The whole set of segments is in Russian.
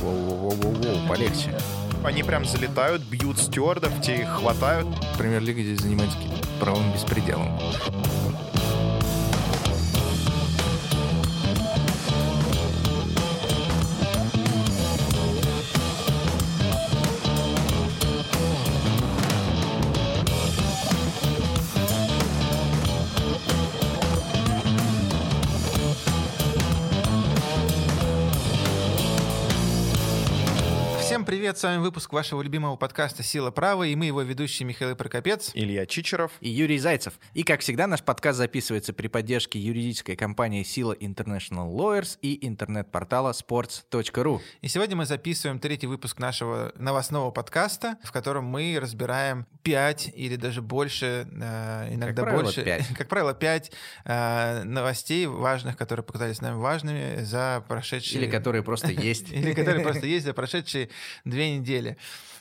Воу-воу-воу-воу, полегче. Они прям залетают, бьют стюардов, те их хватают. Премьер-лига здесь занимается правым беспределом. Привет, с вами выпуск вашего любимого подкаста «Сила права» и мы его ведущие Михаил Прокопец. Илья Чичеров. И Юрий Зайцев. И, как всегда, наш подкаст записывается при поддержке юридической компании «Сила International Lawyers» и интернет-портала sports.ru. И сегодня мы записываем третий выпуск нашего новостного подкаста, в котором мы разбираем пять или даже больше, э, иногда правило, больше, пять. как правило, пять э, новостей важных, которые показались нам важными за прошедшие... Или которые просто есть. Или которые просто есть за прошедшие две недели.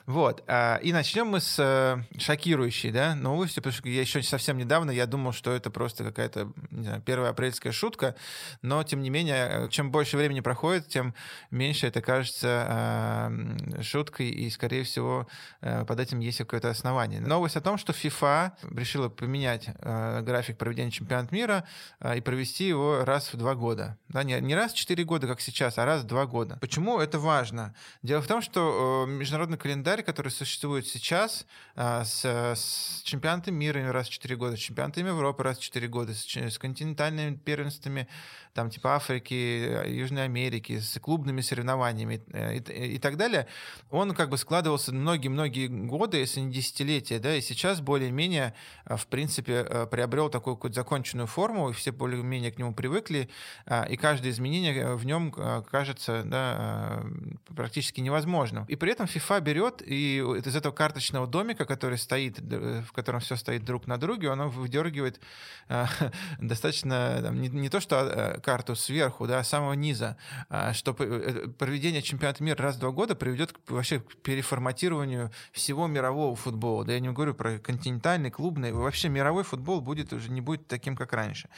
Вот. а, И начнем мы с э, шокирующей да, новости, потому что я еще совсем недавно я думал, что это просто какая-то первая апрельская шутка, но тем не менее, э, чем больше времени проходит, тем меньше это кажется э, шуткой, и, скорее всего, под этим есть какое-то основание. Новость о том, что FIFA решила поменять график проведения чемпионата мира и провести его раз в два года. Да, не, не раз в четыре года, как сейчас, а раз в два года. Почему это важно? Дело в том, что международный календарь, который существует сейчас, э, с, с чемпионатом мира раз в четыре года, с чемпионатами Европы раз в четыре года, с, с континентальными первенствами там типа Африки, Южной Америки, с клубными соревнованиями э, и, т- и так далее, он как бы складывался многие-многие годы, если не десятилетия, да, и сейчас более-менее, э, в принципе, э, приобрел такую какую-то законченную форму, и все более-менее к нему привыкли, а, и каждое изменение в нем кажется да, практически невозможным. И при этом FIFA берет и из этого карточного домика, который стоит, д- в котором все стоит друг на друге, оно выдергивает э, достаточно там, не, не то что э, карту сверху, да, а самого низа, а, что э, проведение чемпионата мира раз в два года приведет к, вообще к переформатированию всего мирового футбола. Да я не говорю про континентальный, клубный, вообще мировой футбол будет уже не будет таким, как раньше.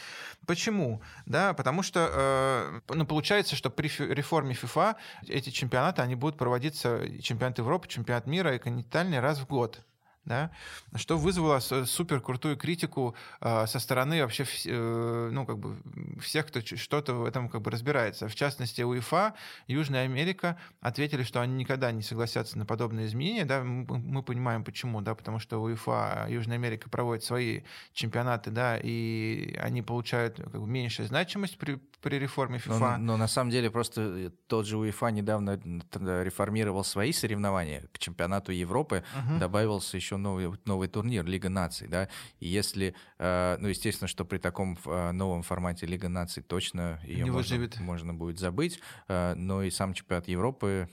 Почему? Да, потому что э, ну, получается, что при реформе FIFA эти чемпионаты, они будут проводиться, чемпионат Европы, чемпионат мира и континентальный раз в год да, что вызвало супер крутую критику э, со стороны вообще э, ну как бы всех, кто что-то в этом как бы разбирается. В частности, УЕФА, Южная Америка ответили, что они никогда не согласятся на подобные изменения. Да, мы, мы понимаем почему, да, потому что УЕФА, Южная Америка проводит свои чемпионаты, да, и они получают как бы, меньшую значимость при, при реформе Но, FIFA. но на самом деле просто э, тот же УЕФА недавно реформировал свои соревнования к чемпионату Европы, Мгм. добавился еще новый, новый турнир Лига наций, да, и если, э, ну, естественно, что при таком э, новом формате Лига наций точно ее Не можно, выживет. можно будет забыть, э, но и сам чемпионат Европы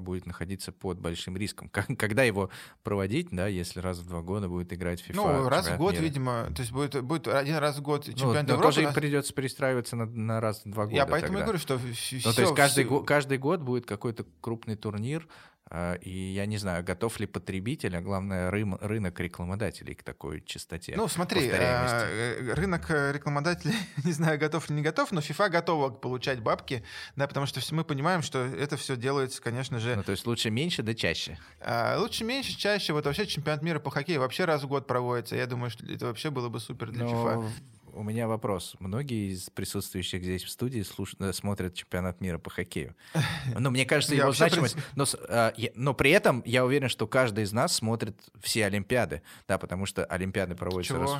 будет находиться под большим риском. Когда его проводить, да, если раз в два года будет играть FIFA? Ну, раз в год, мира? видимо, то есть будет, будет один раз в год Ну, чемпионат но Европы. тоже раз- придется перестраиваться на, на раз в два года. Я поэтому тогда. и говорю, что Ну, то есть каждый, го- каждый год будет какой-то крупный турнир, и я не знаю, готов ли потребитель, а главное рым- рынок рекламодателей к такой частоте. Ну, смотри, э, рынок э, рекламодателей, не знаю, готов или не готов, но FIFA готова получать бабки, да, потому что мы понимаем, что это все делается, конечно же, Ну, то есть лучше меньше, да чаще. а, лучше меньше, чаще. Вот вообще чемпионат мира по хоккею вообще раз в год проводится. Я думаю, что это вообще было бы супер для Но FIFA. У меня вопрос. Многие из присутствующих здесь в студии слуш- э, смотрят чемпионат мира по хоккею. Ну, мне кажется, его значимость... Но, а, я- но при этом я уверен, что каждый из нас смотрит все Олимпиады, да, потому что Олимпиады проводятся Чего? раз...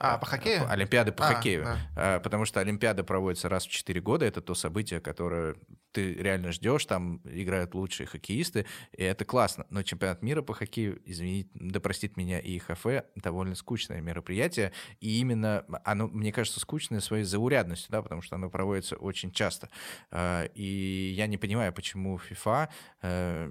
А, по хоккею? По- Олимпиады по А, хоккею. да. А, Потому что Олимпиада проводится раз в 4 года. Это то событие, которое ты реально ждешь. Там играют лучшие хоккеисты, и это классно. Но чемпионат мира по хоккею, извините, да простит меня и ИХФ, довольно скучное мероприятие. И именно оно, мне кажется, скучное своей заурядностью, да, потому что оно проводится очень часто. А, И я не понимаю, почему FIFA э,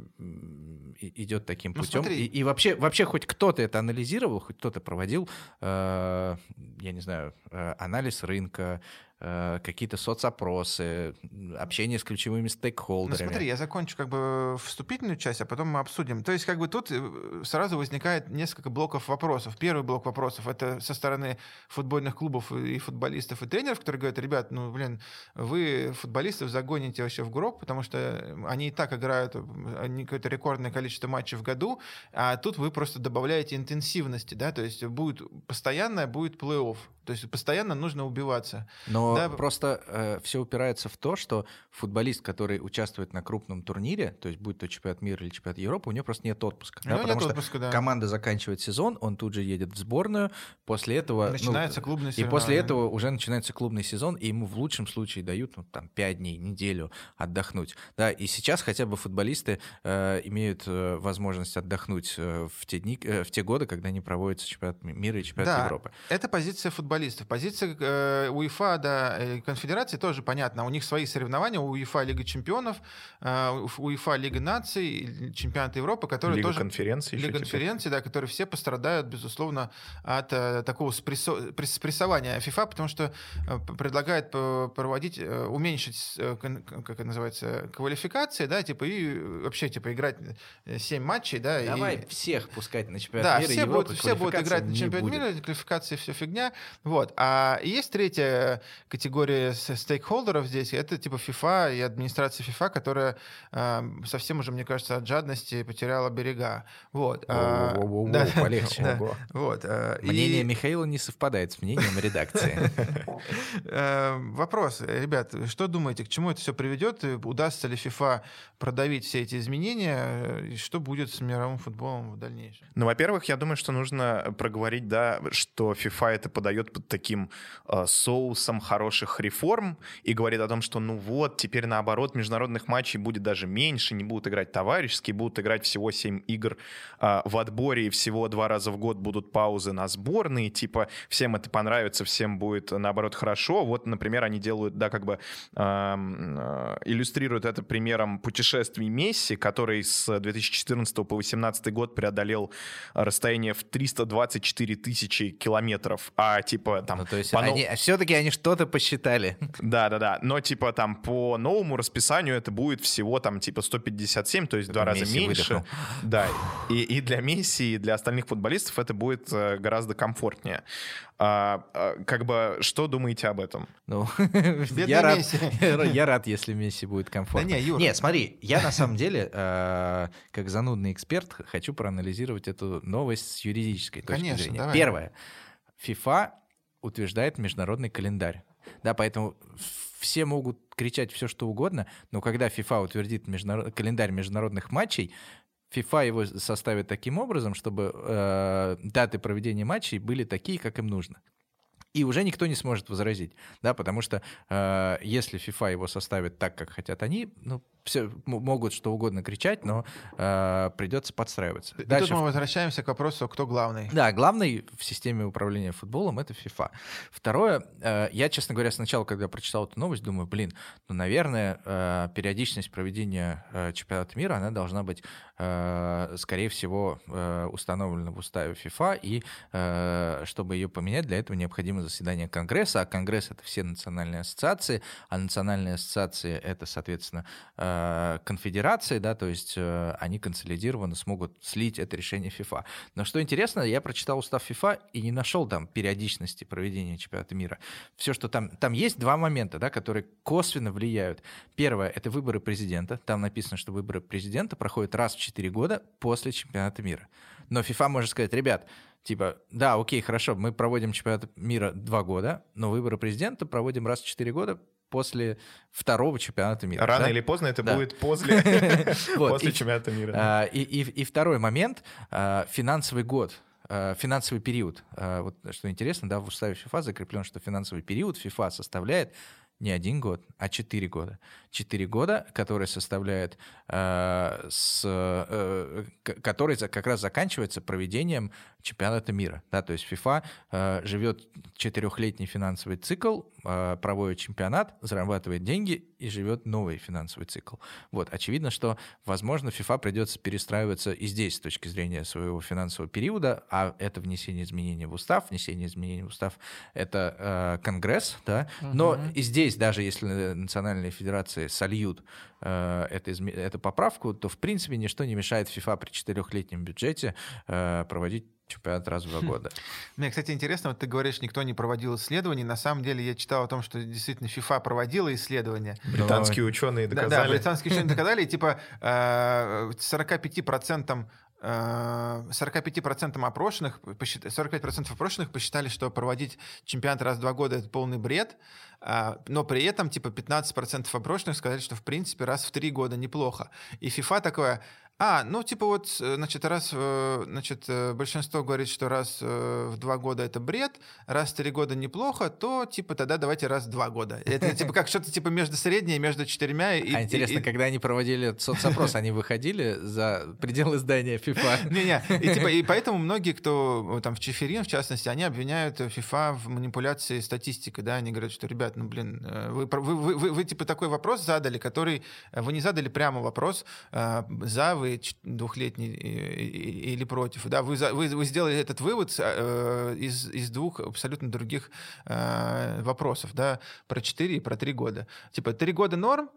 идет таким Ну, путем. смотри. И, и вообще, вообще хоть кто-то это анализировал, хоть кто-то проводил, э, я не знаю, э, анализ рынка, какие-то соцопросы, общение с ключевыми Ну стейкхолдерами. смотри, я закончу как бы вступительную часть, а потом мы обсудим. То есть как бы тут э, сразу возникает несколько блоков вопросов. Первый блок вопросов — это со стороны футбольных клубов и футболистов, и тренеров, которые говорят, ребят, ну, блин, вы футболистов загоните вообще в гроб, потому что они и так играют э, какое-то рекордное количество матчей в году, а тут вы просто добавляете интенсивности, да, то есть будет постоянно будет плей-офф, то есть постоянно нужно убиваться. Но Да. просто все упирается в то, что футболист, который участвует на крупном турнире, то есть будь то чемпионат мира или чемпионат Европы, у него просто нет отпуска. У да, потому нет что отпуска, да. команда заканчивает сезон, он тут же едет в сборную, после этого... ну, Начинается клубный И после этого уже начинается клубный сезон, и ему в лучшем случае дают ну, там 5 дней, неделю отдохнуть. Да, и сейчас хотя бы футболисты э, имеют э, возможность отдохнуть э, в, те дни, э, в те годы, когда не проводится чемпионат мира и чемпионат Да. Европы. Это позиция футболистов. Позиция э, УЕФА, да, э, конфедерации тоже понятно. У них свои соревнования. У УЕФА Лига чемпионов, э, у УЕФА Лига наций, чемпионат Европы, которые Лига тоже... конференций еще Лига теперь. конференции, да, которые все пострадают, безусловно, от э, такого спрессо- пресс- спрессования ФИФА, потому что э, предлагает проводить, э, уменьшить, э, как это называется, квалификации, да, типа, и вообще, типа, играть 7 матчей, да, и- Давай всех пускать на чемпионат да, мира все, Европы, будут, все будут играть на чемпионат будет. мира, квалификации все фигня. Вот. А есть третья категория стейкхолдеров здесь, это типа FIFA и администрация FIFA, которая э, совсем уже, мне кажется, от жадности потеряла берега. Вот. А, да, полегче. да. Вот. и, Мнение Михаила не совпадает с мнением редакции. э, вопрос, ребят, что думаете, к чему это все приведет? И Удастся ли FIFA продавить все эти изменения? И что будет с мировым футболом в дальнейшем? Ну, во-первых, я думаю, что нужно проговорить, да, что FIFA это подает под таким э, соусом хороших реформ и говорит о том, что, ну вот, теперь наоборот, международных матчей будет даже меньше, не будут играть товарищеские, будут играть всего 7 игр э, в отборе и всего два раза в год будут паузы на сборные, типа, всем это понравится, всем будет, наоборот, хорошо. Вот, например, они делают, да, как бы эм, э, иллюстрируют это примером путешествий Месси, который с 2014 по 2018 год преодолел расстояние в 324 тысячи километров, а типа там... Ну, то есть по они, все-таки они что-то посчитали. Да-да-да, но типа там по новому расписанию это будет всего там типа 157, то есть в два раза меньше. выдохнул. Да, и, и для Месси, и для остальных футболистов это будет э, гораздо комфортнее. А, а, как бы, что думаете об этом? Ну, я рад, я рад, если Месси будет комфортно. Да не, Юр. Нет, смотри, я на самом деле, э, как занудный эксперт, хочу проанализировать эту новость с юридической точки Конечно, зрения. давай. Первое. FIFA утверждает международный календарь. Да, поэтому все могут кричать все, что угодно, но когда FIFA утвердит международ- календарь международных матчей, FIFA его составит таким образом, чтобы э, даты проведения матчей были такие, как им нужно. И уже никто не сможет возразить, да, потому что э, если FIFA его составит так, как хотят они, ну, все могут что угодно кричать, но э, придется подстраиваться. И Дальше тут мы возвращаемся к вопросу, кто главный. да, главный в системе управления футболом это FIFA. Второе, э, я, честно говоря, сначала, когда прочитал эту новость, думаю, блин, ну, наверное, э, периодичность проведения э, чемпионата мира, она должна быть, э, скорее всего, э, установлена в уставе FIFA, и э, чтобы ее поменять, для этого необходимо заседание Конгресса, а Конгресс — это все национальные ассоциации, а национальные ассоциации — это, соответственно, э, конфедерации, да, то есть э, они консолидированно смогут слить это решение FIFA. Но что интересно, я прочитал устав FIFA и не нашел там периодичности проведения чемпионата мира. Все, что там... Там есть два момента, да, которые косвенно влияют. Первое — это выборы президента. Там написано, что выборы президента проходят раз в 4 года после чемпионата мира. Но FIFA может сказать, ребят, типа, да, окей, хорошо, мы проводим чемпионат мира два года, но выборы президента проводим раз в 4 года после второго чемпионата мира. Рано да? или поздно это Да. будет после, после чемпионата мира. А, И, и- и второй момент а, финансовый год. а, Финансовый период. Вот что интересно, да, в уставе ФИФА закреплен, что финансовый период ФИФА составляет не один год, а четыре года. Четыре года, которые составляет, а, с, э, который как раз заканчивается проведением чемпионата мира. Да, то есть ФИФА а, живет четырехлетний финансовый цикл, э, проводит чемпионат, зарабатывает деньги и живет новый финансовый цикл. Вот, очевидно, что, возможно, FIFA придется перестраиваться и здесь с точки зрения своего финансового периода, а это внесение изменений в устав, внесение изменений в устав — это э, Конгресс, да, но угу. и здесь, даже если национальные федерации сольют э, это, эту поправку, то, в принципе, ничто не мешает FIFA при четырехлетнем бюджете э, проводить чемпионат раз в два хм. года. Мне, кстати, интересно, вот ты говоришь, никто не проводил исследований. На самом деле я читал о том, что действительно FIFA проводила исследования. Британские Но... ученые доказали. Да, да, британские ученые доказали, и типа 45% 45% опрошенных, 45% опрошенных посчитали, что проводить чемпионат раз в два года — это полный бред, но при этом типа 15% опрошенных сказали, что в принципе раз в три года неплохо. И FIFA такое, а, ну, типа вот, э, значит, раз, э, значит, э, большинство говорит, что раз в два года это бред, раз в три года неплохо, то, типа, тогда давайте раз в два года. Это, типа, как что-то, типа, между среднее, между четырьмя и... А интересно, и, когда они проводили соцопрос, они выходили за пределы здания FIFA? Не-не, и, типа, и поэтому многие, кто, там, в Чеферин, в частности, они обвиняют FIFA в манипуляции статистикой, да, они говорят, что, ребят, ну, блин, вы, вы, вы, вы, вы типа, такой вопрос задали, который... Вы не задали прямо вопрос, за вы вы двухлетний или против. Да, вы, вы, вы сделали этот вывод э, из, из двух абсолютно других э, вопросов, да, про 4 и про 3 года. Типа, 3 года норм,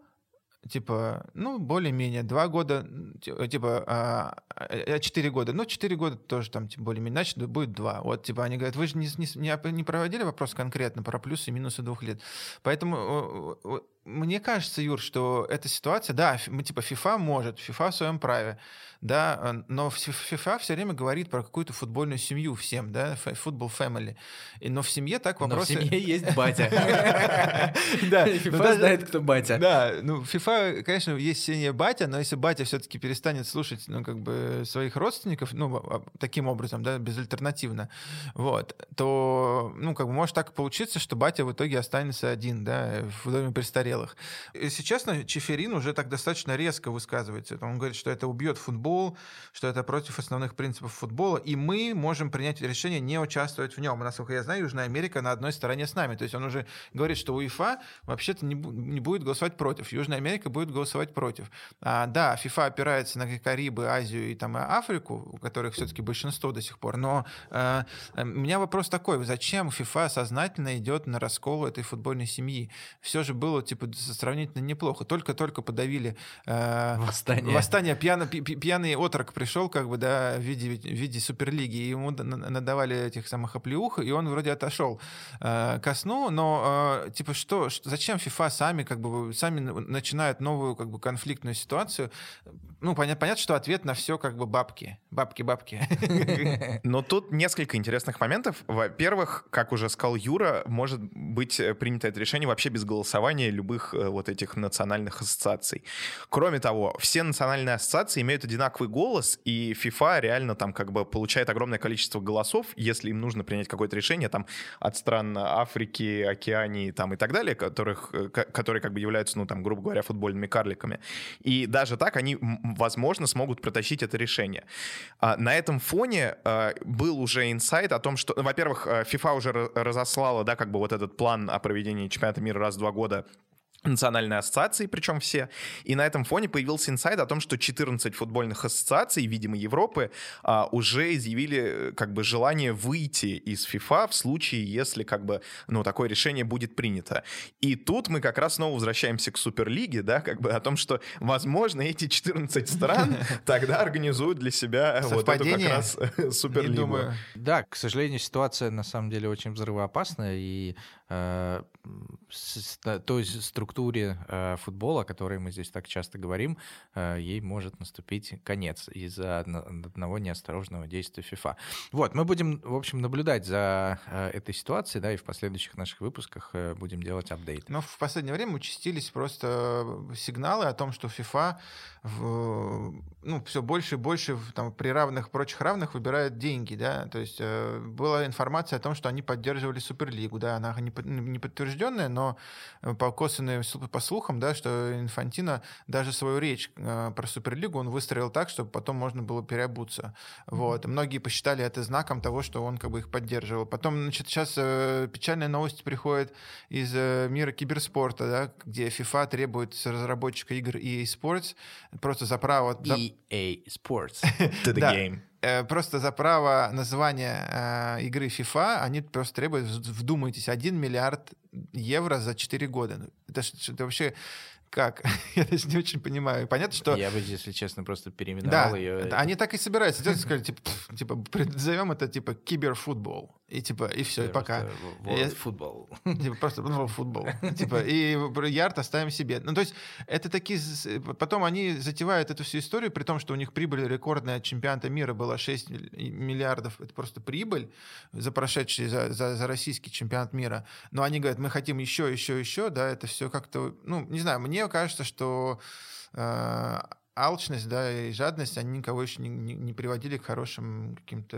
типа, ну, более-менее, два года, типа, а, а, четыре года, ну, четыре года тоже там, типа, более-менее, значит, будет два. Вот, типа, они говорят, вы же не, не, не проводили вопрос конкретно про плюсы и минусы двух лет. Поэтому мне кажется, Юр, что эта ситуация, да, мы типа FIFA может, FIFA в своем праве, да, э, но FIFA все время говорит про какую-то футбольную семью всем, да, футбол family. Но в семье так вопросы... Но в семье есть батя. Да, FIFA знает, кто батя. Да, ну FIFA, конечно, есть семья батя, но если батя все-таки перестанет слушать, ну, как бы своих родственников, ну, а, таким образом, да, безальтернативно, вот, то, ну, как бы может так получиться, что батя в итоге останется один, да, в доме престарелых. Если честно, Чеферин уже так достаточно резко высказывается. Он говорит, что это убьет футбол, футбол, что это против основных принципов футбола, и мы можем принять решение не участвовать в нем. И, насколько я знаю, Южная Америка на одной стороне с нами. То есть он уже говорит, что УЕФА вообще-то не, не будет голосовать против. Южная Америка будет голосовать против. А, да, ФИФА опирается на Карибы, Азию и там Африку, у которых все-таки большинство до сих пор. Но э, у меня вопрос такой: зачем ФИФА сознательно идет на раскол этой футбольной семьи? Все же было типа сравнительно неплохо. Только-только подавили э, восстание, восстание пьяно, пьяно пьяный отрок пришел, как бы, да, в виде, в виде суперлиги, и ему надавали этих самых оплеух, и он вроде отошел э, ко сну, но, э, типа, что, что, зачем FIFA сами, как бы, сами начинают новую, как бы, конфликтную ситуацию? Ну, понятно, понятно, что ответ на все, как бы, бабки. Бабки, бабки. Но тут несколько интересных моментов. Во-первых, как уже сказал Юра, может быть э, принято это решение вообще без голосования любых э, вот этих национальных ассоциаций. Кроме того, все национальные ассоциации имеют одинаковые одинаковый голос, и FIFA реально там как бы получает огромное количество голосов, если им нужно принять какое-то решение там от стран Африки, Океании там и так далее, которых, э, которые как бы являются, ну там, грубо говоря, футбольными карликами. И даже так они, возможно, смогут протащить это решение. А на этом фоне а, был уже инсайт о том, что, во-первых, э, FIFA уже разослала, да, как бы вот этот план о проведении чемпионата мира раз в два года национальной ассоциации, причем все. И на этом фоне появился инсайд о том, что 14 футбольных ассоциаций, видимо, Европы, а, уже изъявили э, как бы желание выйти из FIFA в случае, если как бы, ну, такое решение будет принято. И тут мы как раз снова возвращаемся к Суперлиге, да, как бы о том, что, возможно, эти 14 стран тогда организуют для себя вот эту как раз Суперлигу. Да, к сожалению, ситуация на самом деле очень взрывоопасная, и э, той структуре э, футбола, о которой мы здесь так часто говорим, э, ей может наступить конец из-за одного неосторожного действия FIFA. Вот, мы будем, в общем, наблюдать за э, этой ситуацией, да, и в последующих наших выпусках будем делать апдейт. Но в последнее время участились просто сигналы о том, что в, ну, все больше и больше там, при равных, прочих равных выбирает деньги, да, то есть э, была информация о том, что они поддерживали Суперлигу, да, она не, не подтвержденная, но по косвенной по слухам, да, что Инфантино даже свою речь э, про Суперлигу он выстроил так, чтобы потом можно было переобуться. Вот. Многие посчитали это знаком того, что он как бы их поддерживал. Потом, значит, сейчас э, печальная новость приходит из э, мира киберспорта, да, где FIFA требует с разработчика игр EA Sports просто за право... EA Sports. To the game. Э, просто за право названия э, игры FIFA они просто требуют, вдумайтесь, 1 миллиард евро за 4 года. Ну, Это, это вообще как? Я даже не очень понимаю. Понятно, что... Я бы, если честно, просто Да, переименовал ее. это они так и собираются делать, сказать, типа, пф, типа, назовем это типа киберфутбол. И типа, и все, и пока. Я- Футбол. Типа просто ну, футбол. Типа, и ярд оставим себе. Ну, то есть, это такие... Потом они затевают эту всю историю, при том, что у них прибыль рекордная от чемпионата мира была 6 миллиардов. Это просто прибыль за прошедший, за, за, за российский чемпионат мира. Но они говорят, мы хотим еще, еще, еще, да, это все как-то... Ну, не знаю, мне кажется, что э, алчность, да, и жадность, они никого еще не, не- не приводили к хорошим каким-то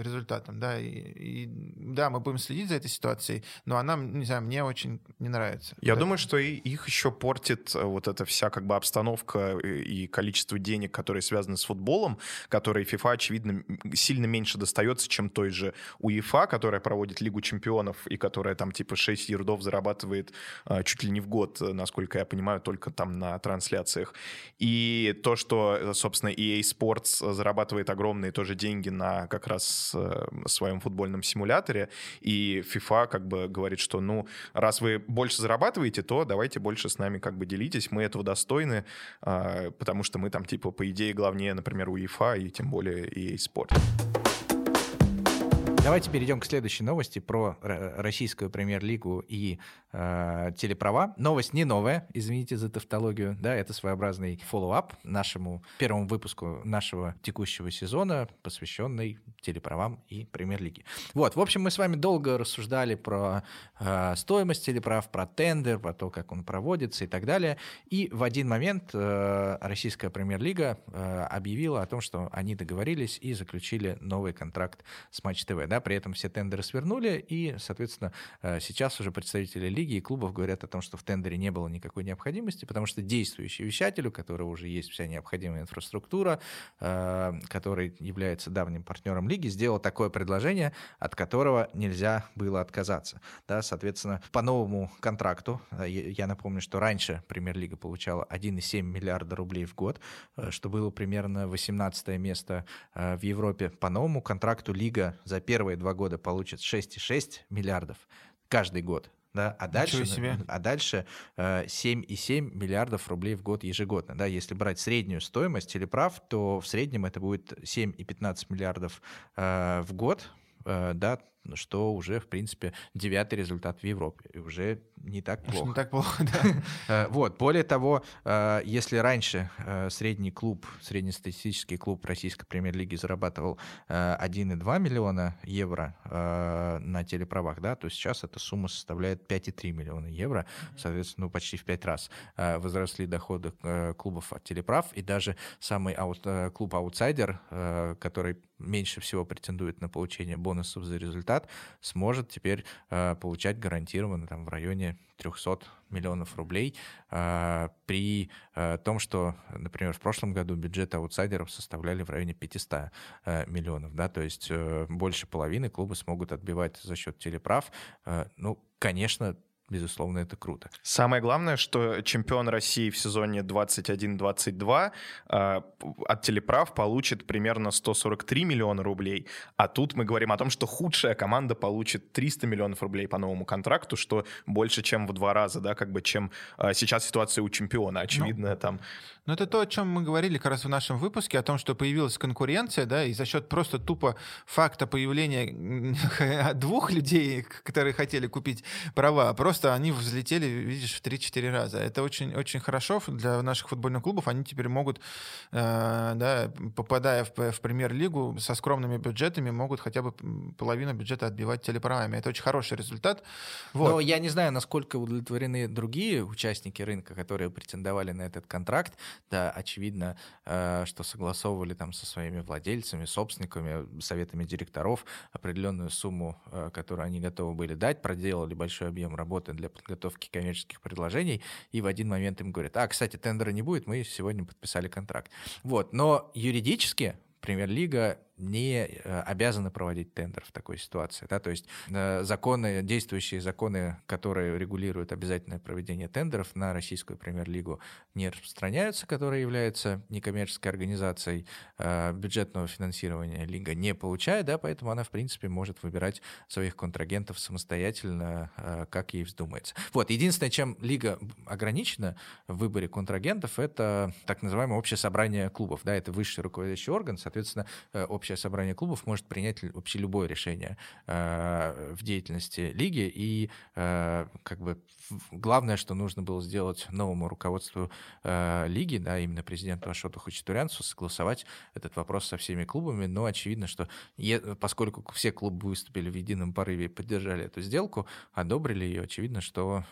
результатам, да, и, и, да, мы будем следить за этой ситуацией, но она, не знаю, мне очень не нравится. Я Да. думаю, что и их еще портит э, вот эта вся как бы обстановка и количество денег, которые связаны с футболом, которые FIFA, очевидно, сильно меньше достается, чем той же УЕФА, которая проводит Лигу чемпионов и которая там типа 6 ярдов зарабатывает э, чуть ли не в год, э, насколько я понимаю, только там на трансляциях. И то, что, э, собственно, EA Sports э, зарабатывает огромные тоже деньги на как раз э, своем футбольном симуляторе, и FIFA как бы говорит, что, ну, раз вы больше зарабатываете, то давайте больше с нами как бы делитесь, мы этого достойны, а, потому что мы там, типа, по идее, главнее, например, УЕФА и тем более EA Sport. Давайте перейдем к следующей новости про р- российскую премьер-лигу и э, телеправа. Новость не новая, извините за тавтологию, да, это своеобразный follow-up нашему первому выпуску нашего текущего сезона, посвященный телеправам и премьер-лиге. Вот, в общем, мы с вами долго рассуждали про э, стоимость телеправ, про тендер, про то, как он проводится и так далее. И в один момент э, российская премьер-лига э, объявила о том, что они договорились и заключили новый контракт с Матч ТВ. Да, при этом все тендеры свернули, и, соответственно, э, сейчас уже представители лиги и клубов говорят о том, что в тендере не было никакой необходимости, потому что действующий вещатель, у которого уже есть вся необходимая инфраструктура, э, который является давним партнером лиги, сделал такое предложение, от которого нельзя было отказаться. Да, соответственно, по новому контракту, э, я напомню, что раньше премьер-лига получала 1,7 миллиарда рублей в год, что было примерно 18 место в Европе. По новому контракту лига за первые два года получит 6,6 миллиардов каждый год. Да, а дальше, себе. а дальше э, 7,7 миллиардов рублей в год ежегодно. Да, если брать среднюю стоимость телеправ, то в среднем это будет 7,15 миллиардов э, в год, э, да, что уже, в принципе, девятый результат в Европе. И уже не так плохо. Не так плохо, да. Э, Вот, более того, э, если раньше э, средний клуб, среднестатистический клуб российской премьер-лиги зарабатывал э, 1,2 миллиона евро на телеправах, да, то сейчас эта сумма составляет 5,3 миллиона евро, соответственно, ну, почти в пять раз возросли доходы клубов от телеправ, и даже самый аут- клуб «Аутсайдер», э, который меньше всего претендует на получение бонусов за результат, сможет теперь э, получать гарантированно там в районе 300 миллионов рублей э, при э, том, что, например, в прошлом году бюджет аутсайдеров составляли в районе 500 э, миллионов, да, то есть э, больше половины клубы смогут отбивать за счет телеправ. Э, ну, конечно, безусловно, это круто. Самое главное, что чемпион России в сезоне 21-22 э, от телеправ получит примерно 143 миллиона рублей, а тут мы говорим о том, что худшая команда получит 300 миллионов рублей по новому контракту, что больше, чем в два раза, да, как бы, чем э, сейчас ситуация у чемпиона. Очевидно, там Но это то, о чем мы говорили как раз в нашем выпуске, о том, что появилась конкуренция, да, и за счет просто тупо факта появления двух людей, которые хотели купить права, просто они взлетели, видишь, в 3-4 раза. Это очень, очень хорошо для наших футбольных клубов. Они теперь могут, э, да, попадая в, в премьер-лигу со скромными бюджетами, могут хотя бы половину бюджета отбивать телеправами. Это очень хороший результат. Вот. Но я не знаю, насколько удовлетворены другие участники рынка, которые претендовали на этот контракт. Да, очевидно, э, что согласовывали там со своими владельцами, собственниками, советами директоров определенную сумму, э, которую они готовы были дать, проделали большой объем работы документы для подготовки коммерческих предложений, и в один момент им говорят, а, кстати, тендера не будет, мы сегодня подписали контракт. Вот, но юридически премьер-лига не э, обязаны проводить тендер в такой ситуации. Да? То есть э, законы, действующие законы, которые регулируют обязательное проведение тендеров на российскую премьер-лигу, не распространяются, которые являются некоммерческой организацией э, бюджетного финансирования лига не получает, да, поэтому она, в принципе, может выбирать своих контрагентов самостоятельно, как ей вздумается. Вот, единственное, чем лига ограничена в выборе контрагентов, это так называемое общее собрание клубов, да, это высший руководящий орган, соответственно, общее общее собрание клубов может принять вообще любое решение э, в деятельности лиги. И э, как бы главное, что нужно было сделать новому руководству э, лиги, да, именно президенту Ашоту Хачатурянцу, согласовать этот вопрос со всеми клубами. Но очевидно, что поскольку все клубы выступили в едином порыве и поддержали эту сделку, одобрили ее, очевидно, что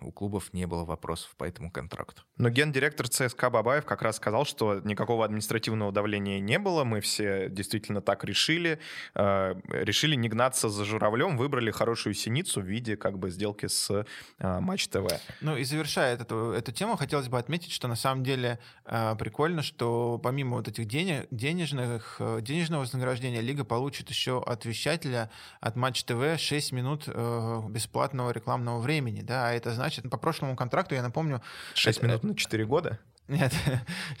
у клубов не было вопросов по этому контракту. Но гендиректор ЦСКА Бабаев как раз сказал, что никакого административного давления не было, мы все действительно так решили. Э, решили не гнаться за журавлем, выбрали хорошую синицу в виде как бы сделки с э, Матч ТВ. Ну и завершая эту, эту тему, хотелось бы отметить, что на самом деле э, прикольно, что помимо вот этих денег, денежных, денежного вознаграждения, Лига получит еще от вещателя, от Матч ТВ 6 минут бесплатного рекламного времени. Да? А это значит, по прошлому контракту, я напомню... 6 это, минут на 4 года? Нет,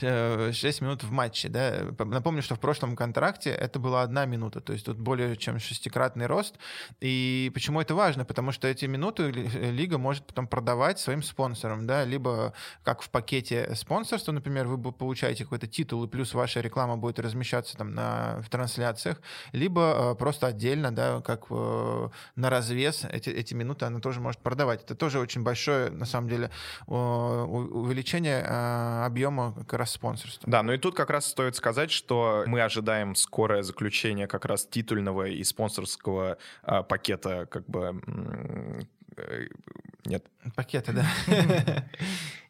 6 минут в матче, да. Напомню, что в прошлом контракте это была одна минута, то есть тут более чем шестикратный рост. И почему это важно? Потому что эти минуты лига может потом продавать своим спонсорам, да, либо как в пакете спонсорства, например, вы получаете какой-то титул, и плюс ваша реклама будет размещаться там на, в трансляциях, либо э, просто отдельно, да, как э, на развес эти, эти минуты она тоже может продавать. Это тоже очень большое, на самом деле, увеличение э, объема как раз спонсорства. Да, ну и тут как раз стоит сказать, что мы ожидаем скорое заключение как раз титульного и спонсорского а, пакета как бы э, нет. Пакеты, да.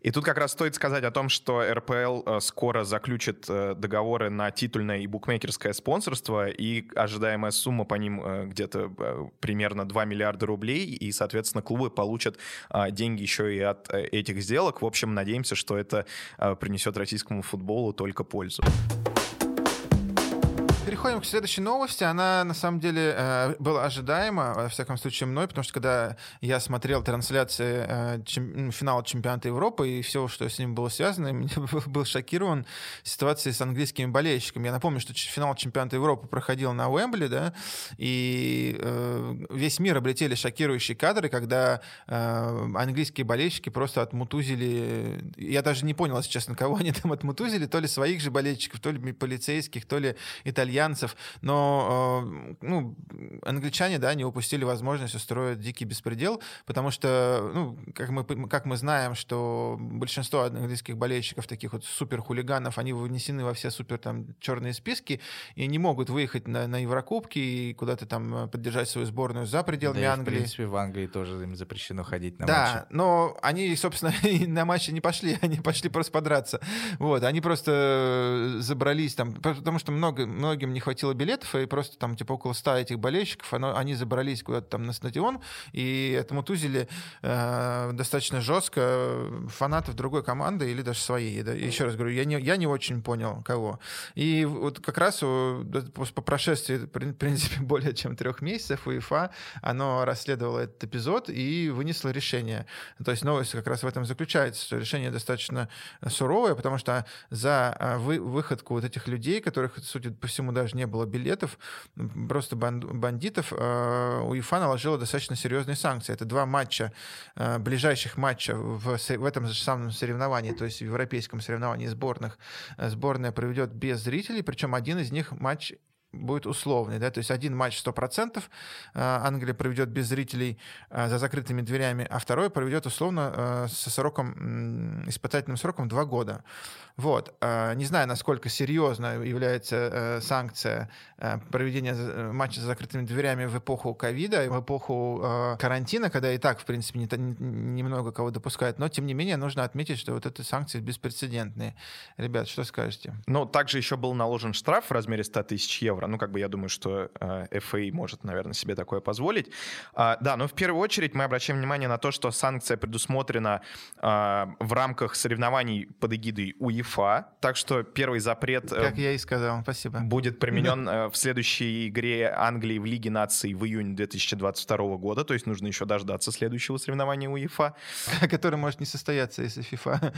И тут как раз стоит сказать о том, что РПЛ э, скоро заключит э, договоры на титульное и букмекерское спонсорство, и ожидаемая сумма по ним э, где-то примерно 2 миллиарда рублей, и, соответственно, клубы получат деньги еще и от этих сделок. В общем, надеемся, что это принесет российскому футболу только пользу. Переходим к следующей новости. Она, на самом деле, э, была ожидаема, во всяком случае, мной, потому что когда я смотрел трансляции э, финала чемпионата Европы и все, что с ним было связано, я был шокирован ситуацией с английскими болельщиками. Я напомню, что финал чемпионата Европы проходил на Уэмбли, да, и э, весь мир облетели шокирующие кадры, когда английские болельщики просто отмутузили... Я даже не понял, если честно, кого они там отмутузили, то ли своих же болельщиков, то ли полицейских, то ли итальянцев итальянцев, но э, ну, англичане, да, не упустили возможность устроить дикий беспредел, потому что, ну, как мы, как мы знаем, что большинство английских болельщиков, таких вот супер хулиганов, они вынесены во все супер там черные списки и не могут выехать на, на Еврокубки и куда-то там э, поддержать свою сборную за пределами да, Англии. в принципе, в Англии тоже им запрещено ходить на да, матчи. Да, но они, собственно, на матчи не пошли, они пошли просто подраться. Вот, они просто забрались там, потому что много, многим многим не хватило билетов, и просто там типа около 100 этих болельщиков, оно, они забрались куда-то там на стадион, и этому тузили э, достаточно жестко фанатов другой команды или даже своей. Да? Еще раз говорю, я не, я не очень понял, кого. И вот как раз по прошествии, в принципе, более чем трех месяцев УЕФА, оно расследовало этот эпизод и вынесло решение. То есть новость как раз в этом заключается, что решение достаточно суровое, потому что за э, вы, выходку вот этих людей, которых, судя по всему, даже не было билетов, просто бандитов, э, УЕФА наложила достаточно серьезные санкции. Это два матча, э, ближайших матча в, в этом же самом соревновании, то есть в европейском соревновании сборных. Сборная проведет без зрителей, причем один из них матч будет условный, да, то есть один матч 100% Англия проведет без зрителей за закрытыми дверями, а второй проведет условно со сроком, испытательным сроком 2 года. Вот. Не знаю, насколько серьезно является э, санкция э, проведения э, матча за закрытыми дверями в эпоху ковида, в эпоху карантина, когда и так, в принципе, немного кого допускают. Но, тем не менее, нужно отметить, что вот эти санкции беспрецедентные. Ребят, что скажете? Ну, также еще был наложен штраф в размере 100 тысяч евро евро. Ну, как бы я думаю, что э, FA может, наверное, себе такое позволить. А, да, но в первую очередь мы обращаем внимание на то, что санкция предусмотрена а, в рамках соревнований под эгидой УЕФА. Так что первый запрет... Э, как я и сказал, спасибо. Будет применен э, в следующей игре Англии в Лиге наций в июне 2022 года. То есть нужно еще дождаться следующего соревнования УЕФА. Который может не состояться, если FIFA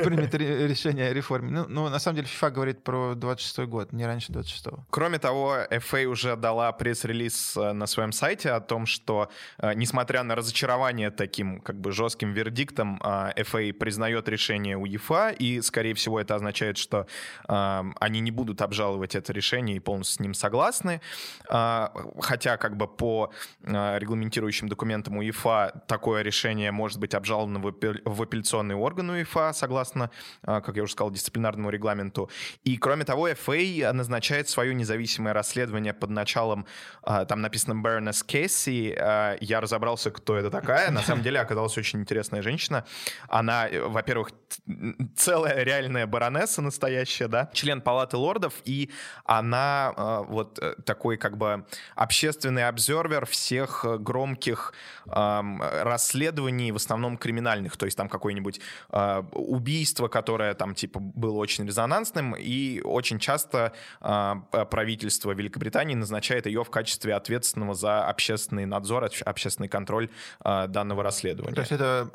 примет решение о реформе. Ну, на самом деле, FIFA говорит про 26 год, не раньше 26 -го. Кроме того, FA уже дала пресс-релиз э, на своем сайте о том, что, э, несмотря на разочарование таким как бы жестким вердиктом, FA признает решение УЕФА, и, скорее всего, это означает, что они не будут обжаловать это решение и полностью с ним согласны. Хотя, как бы по регламентирующим документам УЕФА такое решение может быть обжаловано в апелляционный орган УЕФА, согласно, как я уже сказал, дисциплинарному регламенту. И, кроме того, FA назначает свое независимое расследование под началом, там написано Baroness Кесси. Я разобрался, кто это такая. На самом деле оказалась очень интересная женщина. Она, во-первых, целая реальная баронесса настоящая, да, член Палаты лордов, и она вот э, такой как бы общественный обзорвер всех громких расследований, в основном криминальных, то есть там какое-нибудь убийство, которое там типа было очень резонансным, и очень часто правительство Великобритании назначает ее в качестве ответственного за общественный надзор, общественный контроль данного расследования. То есть это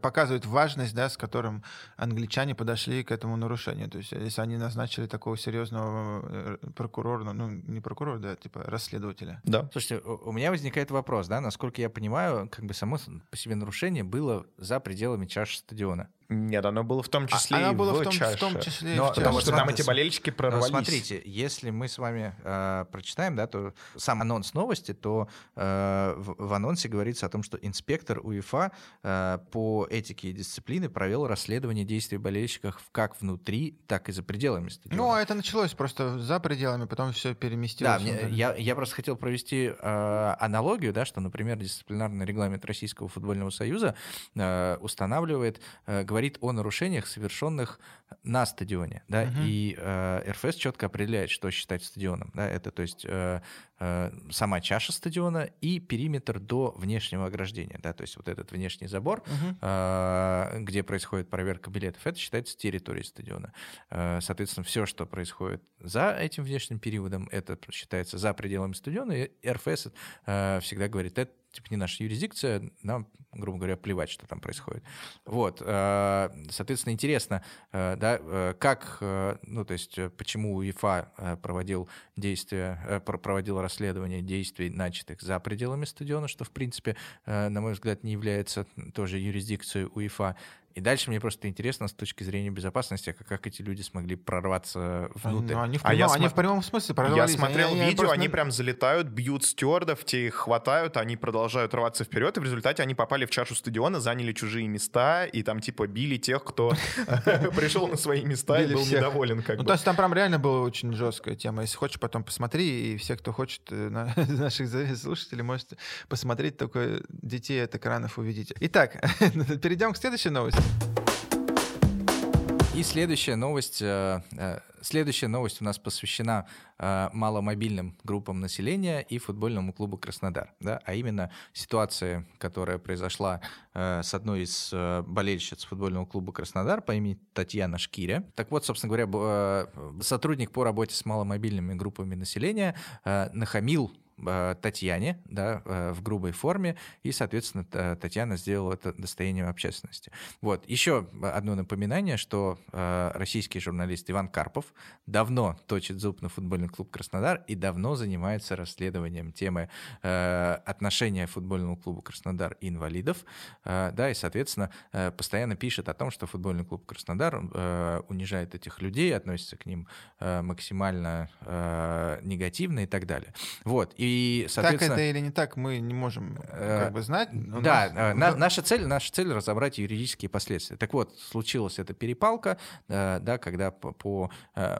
показывает важность, да, с которым англичане подошли к этому нарушению. То есть если они назначили такого серьезного э, прокурора, ну не прокурора, да, типа расследователя. Да. Слушайте, у меня возникает вопрос, да, насколько я понимаю, как бы само по себе нарушение было за пределами чаши стадиона. Нет, оно было в том а, числе а, и было в, том, чаше. в том числе Но, и в Потому что там эти болельщики прорвались. Но смотрите, если мы с вами э, прочитаем, да, то сам анонс новости, то э, в, в анонсе говорится о том, что инспектор УЕФА э, по этике и дисциплины провел расследование действий болельщиков как внутри, так и за пределами стадиона. Ну, это началось просто за пределами, потом все переместилось. Да, мне, я, я просто хотел провести э, аналогию, да, что, например, дисциплинарный регламент Российского футбольного союза э, устанавливает, э, говорит о нарушениях, совершенных на стадионе, да, uh-huh. и э, РФС четко определяет, что считать стадионом, да, это, то есть э, э, сама чаша стадиона и периметр до внешнего ограждения, да, то есть вот этот внешний забор, uh-huh. э, где происходит проверка билетов, это считается территорией стадиона. Э, соответственно, все, что происходит за этим внешним периодом, это считается за пределами стадиона, и РФС э, всегда говорит, это типа не наша юрисдикция, нам, грубо говоря, плевать, что там происходит. Вот, э, соответственно, интересно, э, да, э, как, ну, то есть, почему УЕФА проводил действия, проводил расследование действий, начатых за пределами стадиона, что, в принципе, на мой взгляд, не является тоже юрисдикцией УЕФА. И дальше мне просто интересно с точки зрения безопасности, как, как эти люди смогли прорваться внутрь. Ну, они, в прямом, а я они см... в прямом смысле прорвались. Я смотрел они, видео, просто... они прям залетают, бьют стюардов, те их хватают, они продолжают рваться вперед, и в результате они попали в чашу стадиона, заняли чужие места, и там типа били тех, кто пришел на свои места и был недоволен. Ну, то есть там прям реально была очень жесткая тема. Если хочешь, потом посмотри, и все, кто хочет, э, наших слушателей, можете посмотреть, только детей от экранов увидите. Итак, перейдем к следующей новости. И следующая новость, э, э, следующая новость у нас посвящена э, маломобильным группам населения и футбольному клубу Краснодар, да, а именно ситуация, которая произошла с одной из болельщиц футбольного клуба Краснодар по имени Татьяна Шкиря. Так вот, собственно говоря, сотрудник по работе с маломобильными группами населения нахамил Татьяне да, э, в грубой форме, и, соответственно, Татьяна сделала это достоянием общественности. Вот. Еще одно напоминание, что э, российский журналист Иван Карпов давно точит зуб на футбольный клуб «Краснодар» и давно занимается расследованием темы отношения футбольного клуба «Краснодар» и инвалидов, да, и, соответственно, постоянно пишет о том, что футбольный клуб «Краснодар» унижает этих людей, относится к ним максимально негативно и так далее. Вот. И, Так соответственно... это или не так, мы не можем Э, как бы знать. Да, нас- э, на- наша цель, наша цель разобрать юридические последствия. Так вот, случилась эта перепалка, э, да, когда по, по,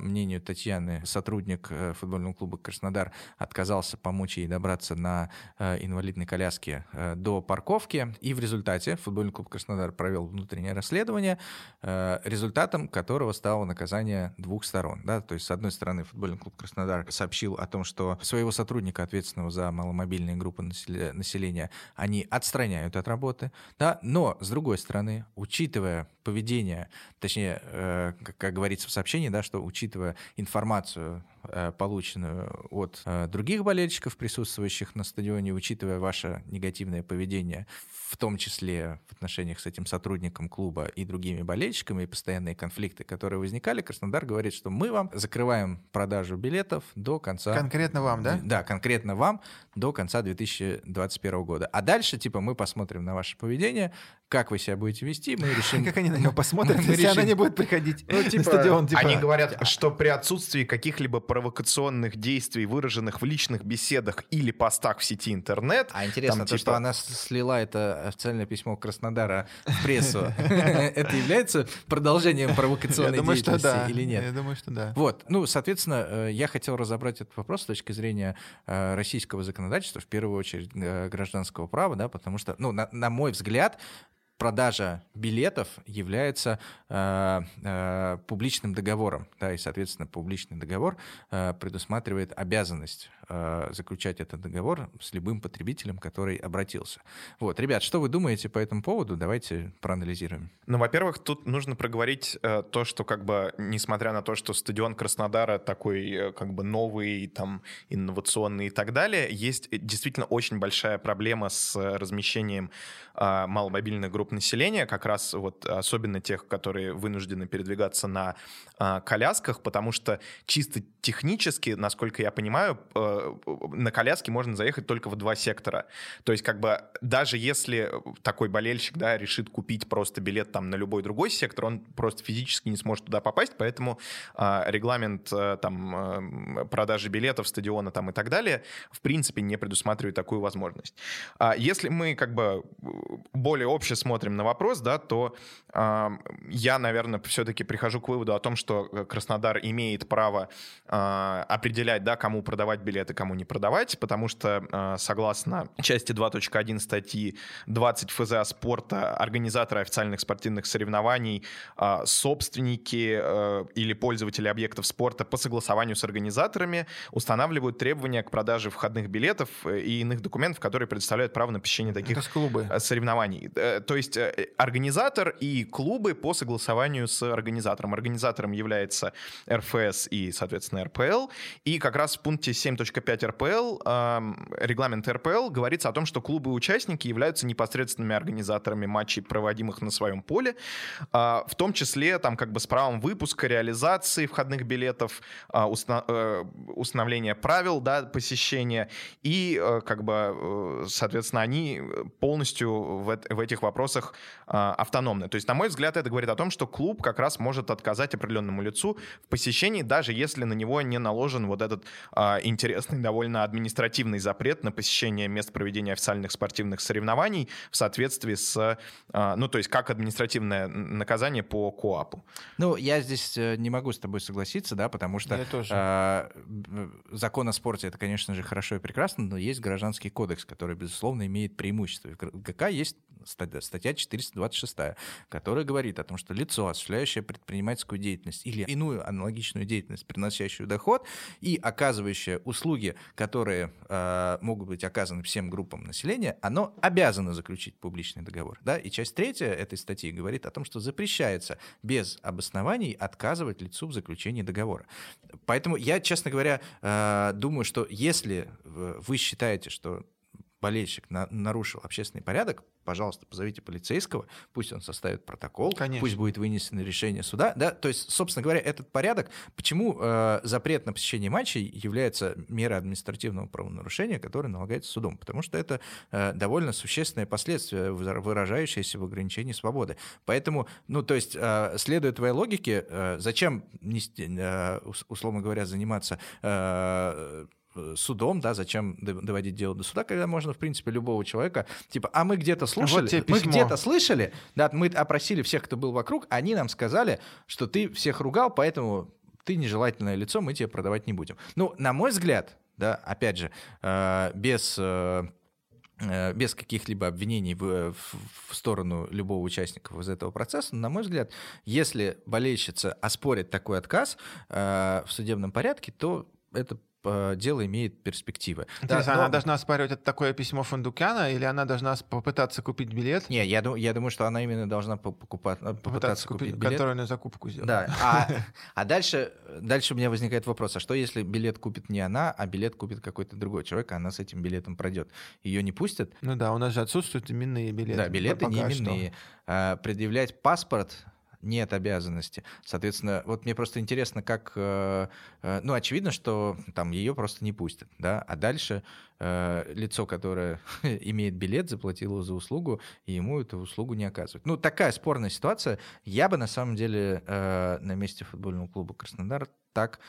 мнению Татьяны сотрудник футбольного клуба Краснодар отказался помочь ей добраться на инвалидной коляске до парковки, и в результате футбольный клуб Краснодар провел внутреннее расследование, результатом которого стало наказание двух сторон. Да? То есть, с одной стороны, футбольный клуб Краснодар сообщил о том, что своего сотрудника, ответственного за маломобильные группы населе- населения, они отстраняют от работы, да? но, с другой стороны, учитывая поведение, точнее, э, как, говорится в сообщении, да, что учитывая информацию, полученную от э, других болельщиков, присутствующих на стадионе, учитывая ваше негативное поведение, в том числе в отношениях с этим сотрудником клуба и другими болельщиками, и постоянные конфликты, которые возникали, Краснодар говорит, что мы вам закрываем продажу билетов до конца... Конкретно вам, да? Да, конкретно вам до конца 2021 года. А дальше, типа, мы посмотрим на ваше поведение, как вы себя будете вести, мы решим... Как они на нее посмотрят, Мы если она не будет приходить Ну, на типа, стадион? типа, Они говорят, что при отсутствии каких-либо провокационных действий, выраженных в личных беседах или постах в сети интернет, А интересно, Там, то, что типа- она с- слила это официальное письмо Краснодара в прессу, это является продолжением провокационной что деятельности или нет? Я думаю, что да. Вот, ну, соответственно, э, я хотел разобрать этот вопрос с точки зрения э, российского законодательства, в первую очередь э, гражданского права, да, потому что, ну, на мой взгляд, продажа билетов является э, э, публичным договором, да, и, соответственно, публичный договор э, предусматривает обязанность заключать этот договор с любым потребителем, который обратился. Вот, ребят, что вы думаете по этому поводу? Давайте проанализируем. Ну, во-первых, тут нужно проговорить э, то, что как бы, несмотря на то, что стадион Краснодара такой э, как бы новый, там, инновационный и так далее, есть э, действительно очень большая проблема с э, размещением э, маломобильных групп населения, как раз вот особенно тех, которые вынуждены передвигаться на э, колясках, потому что чисто технически, насколько я понимаю, э, на коляске можно заехать только в два сектора. То есть как бы даже если такой болельщик, да, решит купить просто билет там на любой другой сектор, он просто физически не сможет туда попасть, поэтому а, регламент а, там а, продажи билетов, стадиона там и так далее в принципе не предусматривает такую возможность. А если мы как бы более обще смотрим на вопрос, да, то а, я, наверное, все-таки прихожу к выводу о том, что Краснодар имеет право а, определять, да, кому продавать билеты, кому не продавать, потому что а, согласно части 2.1 статьи 20 ФЗА спорта организаторы официальных спортивных соревнований, а, собственники а, или пользователи объектов спорта по согласованию с организаторами устанавливают требования к продаже входных билетов э, и иных документов, которые предоставляют право на посещение таких Это э, соревнований. Э, То есть э, организатор и клубы по согласованию с организатором. Организатором является РФС и, соответственно, РПЛ. И как раз в пункте 7.5 РПЛ, регламент РПЛ, говорится о том, что клубы и участники являются непосредственными организаторами матчей, проводимых на своем поле, а, в том числе там как бы с правом выпуска, реализации входных билетов, а, э, установления правил да, посещения и э, как бы, э, соответственно, они полностью в, эт- в этих вопросах а, автономны. То есть, на мой взгляд, это говорит о том, что клуб как раз может отказать определенному лицу в посещении, даже если на него не наложен вот этот а, интересный, довольно административный запрет на посещение мест проведения официальных спортивных соревнований в соответствии с, а, ну, то есть, как административное наказание по КОАПу. Ну, я здесь э, не могу с тобой согласиться, да, потому что Я тоже. э, закон о спорте это, конечно же, хорошо и прекрасно, но есть гражданский кодекс, который, безусловно, имеет преимущество. И В ГК есть статья 426, которая говорит о том, что лицо, осуществляющее предпринимательскую деятельность или иную аналогичную деятельность, приносящую доход и оказывающее услуги, которые э, могут быть оказаны всем группам населения, оно обязано заключить публичный договор. Да? И часть третья этой статьи говорит о том, что запрещается без обоснований отказывать лицу в заключении договора. Поэтому я, честно говоря, э, думаю, что если э, вы считаете, что болельщик на- нарушил общественный порядок, пожалуйста, позовите полицейского, пусть он составит протокол, Конечно. пусть будет вынесено решение суда. Да? То есть, собственно говоря, этот порядок, почему э, запрет на посещение матчей является мерой административного правонарушения, которое налагается судом? Потому что это э, довольно существенное последствие, выра- выражающееся в ограничении свободы. Поэтому, ну, то есть, э, следуя твоей логике, э, зачем, нести, э, ус- условно говоря, заниматься э, судом, да, зачем доводить дело до суда, когда можно, в принципе, любого человека, типа, а мы где-то слушали, вот мы где-то слышали, да, мы опросили всех, кто был вокруг, они нам сказали, что ты всех ругал, поэтому ты нежелательное лицо, мы тебе продавать не будем. Ну, на мой взгляд, да, опять же, э, без э, э, без каких-либо обвинений в, в, сторону любого участника из этого процесса, на мой взгляд, если болельщица оспорит такой отказ э, в судебном порядке, то это дело имеет перспективы. Интересно, да, но... она должна оспаривать это такое письмо Фундукяна, или она должна попытаться купить билет? Не, я, думаю, я думаю, что она именно должна покупать, э, попытаться, попытаться купить, купить билет. Которую на закупку сделать. Да, а, а дальше, дальше у меня возникает вопрос, а что если билет купит не она, а билет купит какой-то другой человек, а она с этим билетом пройдет? Ее не пустят? Ну да, у нас же отсутствуют именные билеты. Да, билеты не именные. А, предъявлять паспорт нет обязанности. Соответственно, вот мне просто интересно, как... Э, э, ну, очевидно, что там ее просто не пустят, да, а дальше э, лицо, которое имеет билет, заплатило за услугу, и ему эту услугу не оказывают. Ну, такая спорная ситуация. Я бы, на самом деле, на месте футбольного клуба «Краснодар» так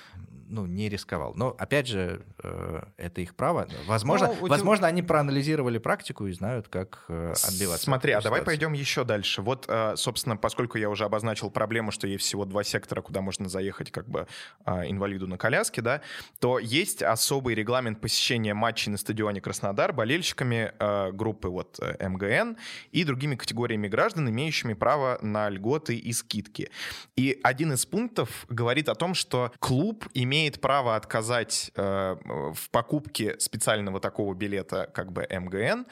ну, не рисковал. Но, опять же, э, это их право. Возможно, ну, возможно, они проанализировали практику и знают, как э, отбиваться. Смотри, а давай пойдем еще дальше. Вот, э, собственно, поскольку я уже обозначил проблему, что есть всего два сектора, куда можно заехать как бы инвалиду на коляске, да, то есть особый регламент посещения матчей на стадионе Краснодар болельщиками группы вот МГН и другими категориями граждан, имеющими право на льготы и скидки. И один из пунктов говорит о том, что клуб имеет право отказать э, в покупке специального такого билета, как бы МГН,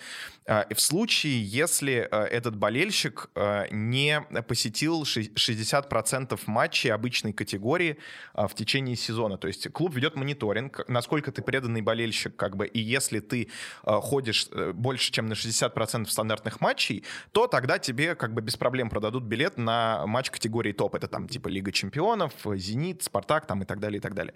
э, в случае, если э, этот болельщик э, не посетил 60% матчей обычной категории э, в течение сезона. То есть клуб ведет мониторинг, насколько ты преданный болельщик, как бы, и если ты э, ходишь э, больше, чем на 60% стандартных матчей, то тогда тебе как бы без проблем продадут билет на матч категории топ. Это там типа Лига чемпионов, Зенит, Спартак, там и так далее, и так далее.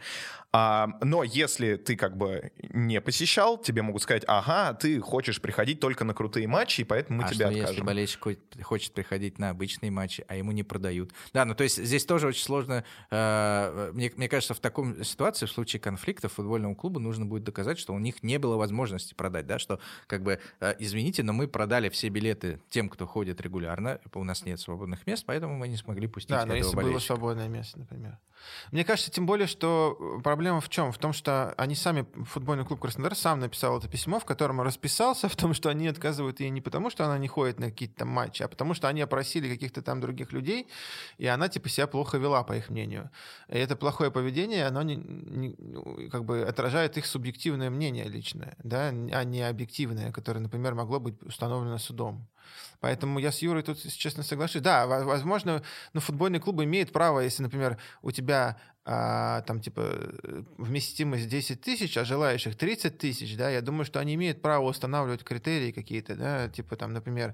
А, но если ты как бы не посещал, тебе могут сказать, ага, ты хочешь приходить только на крутые матчи, и поэтому мы а тебя что, откажем. если болельщик хочет приходить на обычные матчи, а ему не продают? Да, ну то есть здесь тоже очень сложно. Э, мне, мне кажется, в таком ситуации, в случае конфликта футбольному клубу нужно будет доказать, что у них не было возможности продать, да, что как бы, э, извините, но мы продали все билеты тем, кто ходит регулярно, у нас нет свободных мест, поэтому мы не смогли пустить да, но если болельщика. было свободное место, например. Мне кажется, тем более, что э, проблема в чем? В том, что они сами, футбольный клуб Краснодар сам написал это письмо, в котором расписался в том, что они отказывают ей не потому, что она не ходит на какие-то там матчи, а потому, что они опросили каких-то там других людей, и она типа себя плохо вела, по их мнению. И это плохое поведение, оно не, не, ну, как бы отражает их субъективное мнение личное, да, а не объективное, которое, например, могло быть установлено судом. Поэтому я с Юрой тут, честно, соглашусь. Да, возможно, ну, футбольный клуб имеет право, если, например, у тебя а, там, типа, э, вместимость 10 тысяч, а желающих 30 тысяч, да, я думаю, что они имеют право устанавливать критерии какие-то, да, типа, там, например,